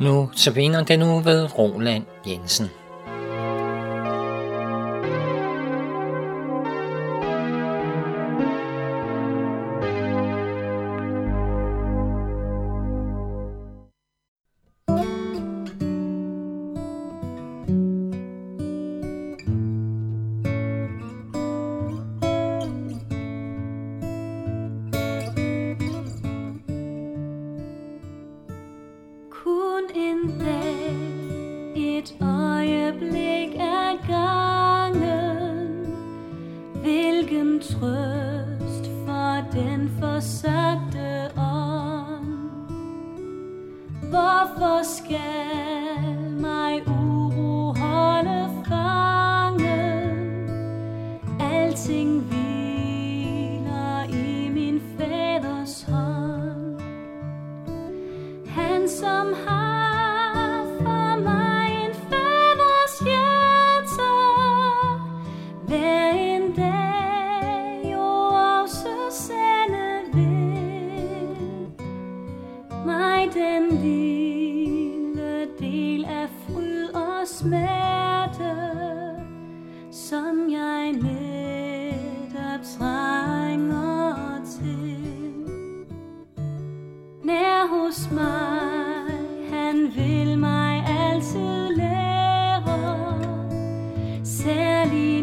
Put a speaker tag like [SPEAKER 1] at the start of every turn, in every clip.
[SPEAKER 1] Nu vinder den nu ved Roland Jensen.
[SPEAKER 2] scared. Maria.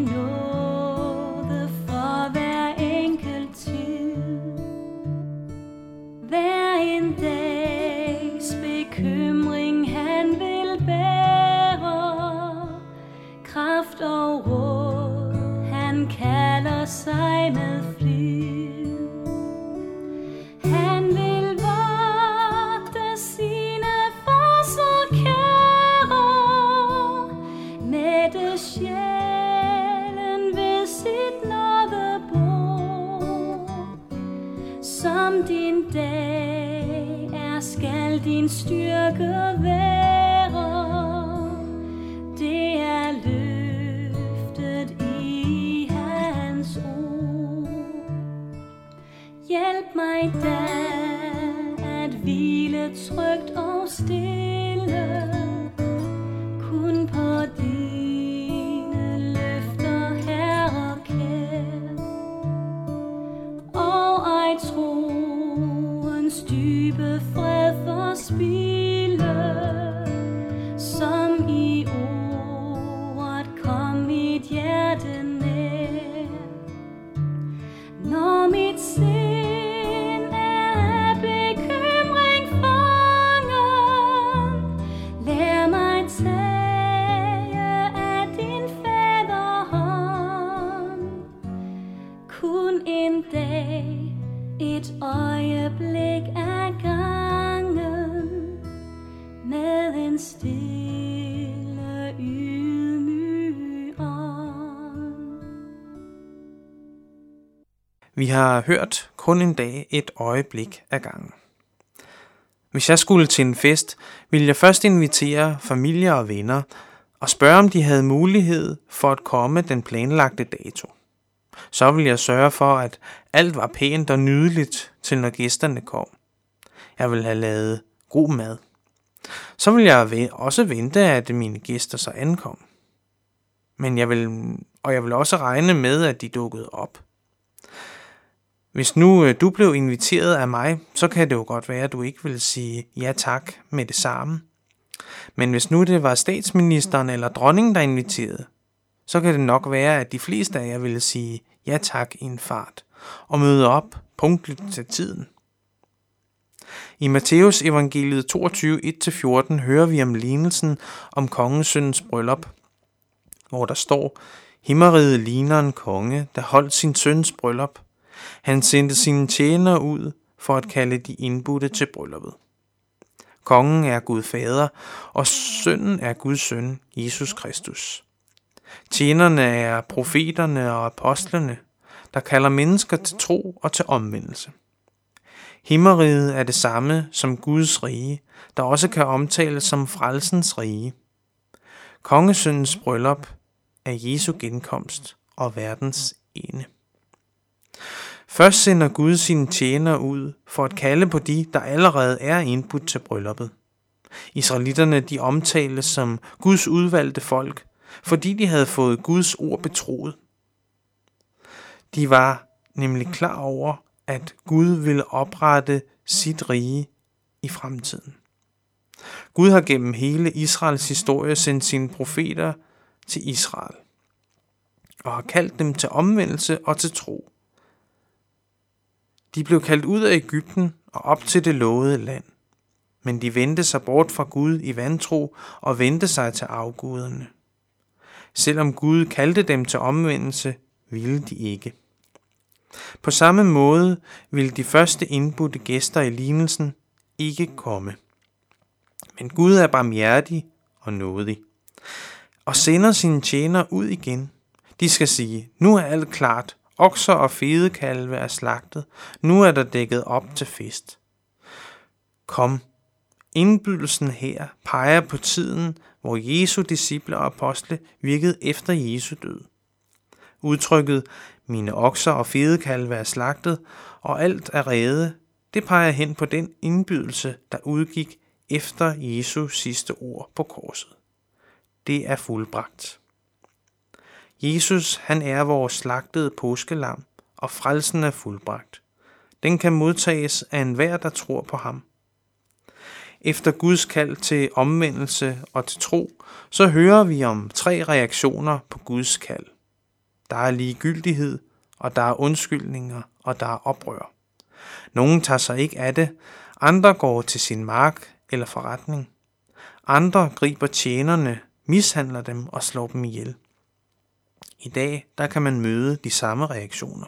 [SPEAKER 2] Jetzt rückt auf Stille.
[SPEAKER 3] Vi har hørt kun en dag et øjeblik ad gangen. Hvis jeg skulle til en fest, ville jeg først invitere familie og venner og spørge, om de havde mulighed for at komme den planlagte dato. Så ville jeg sørge for, at alt var pænt og nydeligt til når gæsterne kom. Jeg ville have lavet god mad. Så ville jeg også vente, at mine gæster så ankom. Men jeg vil, og jeg vil også regne med, at de dukkede op. Hvis nu øh, du blev inviteret af mig, så kan det jo godt være, at du ikke vil sige ja tak med det samme. Men hvis nu det var statsministeren eller dronningen, der inviterede, så kan det nok være, at de fleste af jer ville sige ja tak i en fart og møde op punktligt til tiden. I Matteus evangeliet 22, 1-14 hører vi om lignelsen om kongesøndens bryllup, hvor der står, Himmeriget ligner en konge, der holdt sin søns bryllup. Han sendte sine tjenere ud for at kalde de indbudte til brylluppet. Kongen er Gud fader, og sønnen er Guds søn, Jesus Kristus. Tjenerne er profeterne og apostlene, der kalder mennesker til tro og til omvendelse. Himmeriget er det samme som Guds rige, der også kan omtales som frelsens rige. Kongesøndens bryllup er Jesu genkomst og verdens ene. Først sender Gud sine tjenere ud for at kalde på de, der allerede er indbudt til brylluppet. Israelitterne de omtales som Guds udvalgte folk, fordi de havde fået Guds ord betroet. De var nemlig klar over, at Gud ville oprette sit rige i fremtiden. Gud har gennem hele Israels historie sendt sine profeter til Israel og har kaldt dem til omvendelse og til tro. De blev kaldt ud af Ægypten og op til det lovede land. Men de vendte sig bort fra Gud i vantro og vendte sig til afguderne. Selvom Gud kaldte dem til omvendelse, ville de ikke. På samme måde ville de første indbudte gæster i lignelsen ikke komme. Men Gud er barmhjertig og nådig, og sender sine tjenere ud igen. De skal sige, nu er alt klart, okser og fedekalve er slagtet, nu er der dækket op til fest. Kom, indbydelsen her peger på tiden, hvor Jesu disciple og apostle virkede efter Jesu død. Udtrykket, mine okser og fedekalve er slagtet, og alt er rede, det peger hen på den indbydelse, der udgik efter Jesu sidste ord på korset. Det er fuldbragt. Jesus, han er vores slagtede påskelam, og frelsen er fuldbragt. Den kan modtages af enhver, der tror på ham. Efter Guds kald til omvendelse og til tro, så hører vi om tre reaktioner på Guds kald. Der er ligegyldighed, og der er undskyldninger, og der er oprør. Nogle tager sig ikke af det, andre går til sin mark eller forretning. Andre griber tjenerne, mishandler dem og slår dem ihjel. I dag der kan man møde de samme reaktioner.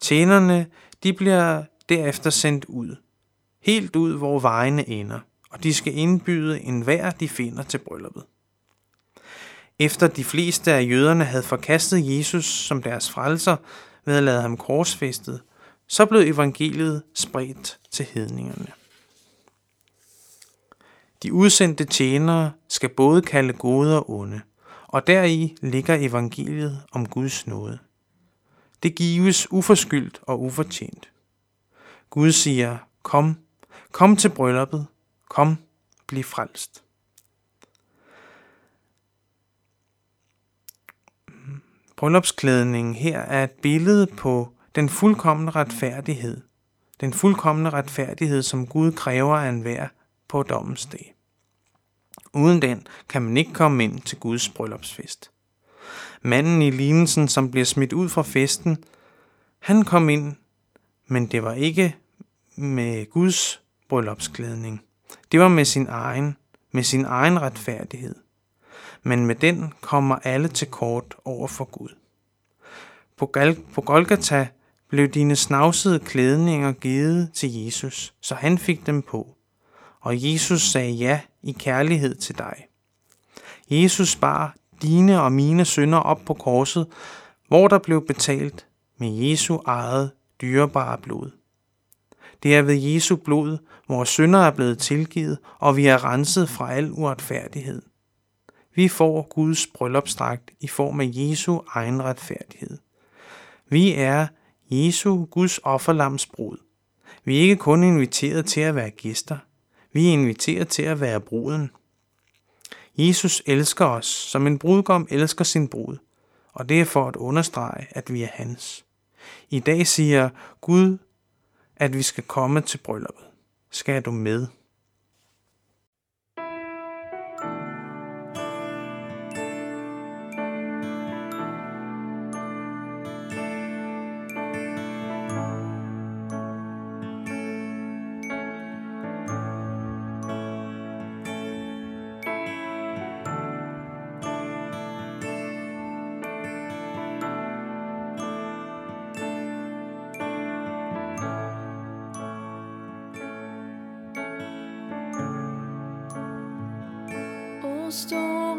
[SPEAKER 3] Tjenerne de bliver derefter sendt ud, helt ud hvor vejene ender, og de skal indbyde enhver de finder til brylluppet. Efter de fleste af jøderne havde forkastet Jesus som deres frelser ved at lade ham korsfæstet, så blev evangeliet spredt til hedningerne. De udsendte tjenere skal både kalde gode og onde, og deri ligger evangeliet om Guds nåde. Det gives uforskyldt og ufortjent. Gud siger, kom, kom til brylluppet, kom, bliv frelst. Bryllupsklædningen her er et billede på den fuldkommende retfærdighed. Den fuldkommende retfærdighed, som Gud kræver af enhver på dommens dag. Uden den kan man ikke komme ind til Guds bryllupsfest. Manden i lignelsen, som bliver smidt ud fra festen, han kom ind, men det var ikke med Guds bryllupsklædning. Det var med sin egen, med sin egen retfærdighed. Men med den kommer alle til kort over for Gud. På, Gal- på Golgata blev dine snavsede klædninger givet til Jesus, så han fik dem på. Og Jesus sagde ja i kærlighed til dig. Jesus bar dine og mine synder op på korset, hvor der blev betalt med Jesu eget dyrebare blod. Det er ved Jesu blod, vores synder er blevet tilgivet, og vi er renset fra al uretfærdighed. Vi får Guds bryllupsdragt i form af Jesu egen retfærdighed. Vi er Jesu, Guds offerlams brud. Vi er ikke kun inviteret til at være gæster. Vi er inviteret til at være bruden. Jesus elsker os, som en brudgom elsker sin brud, og det er for at understrege, at vi er hans. I dag siger Gud, at vi skal komme til brylluppet. Skal du med?
[SPEAKER 4] storm.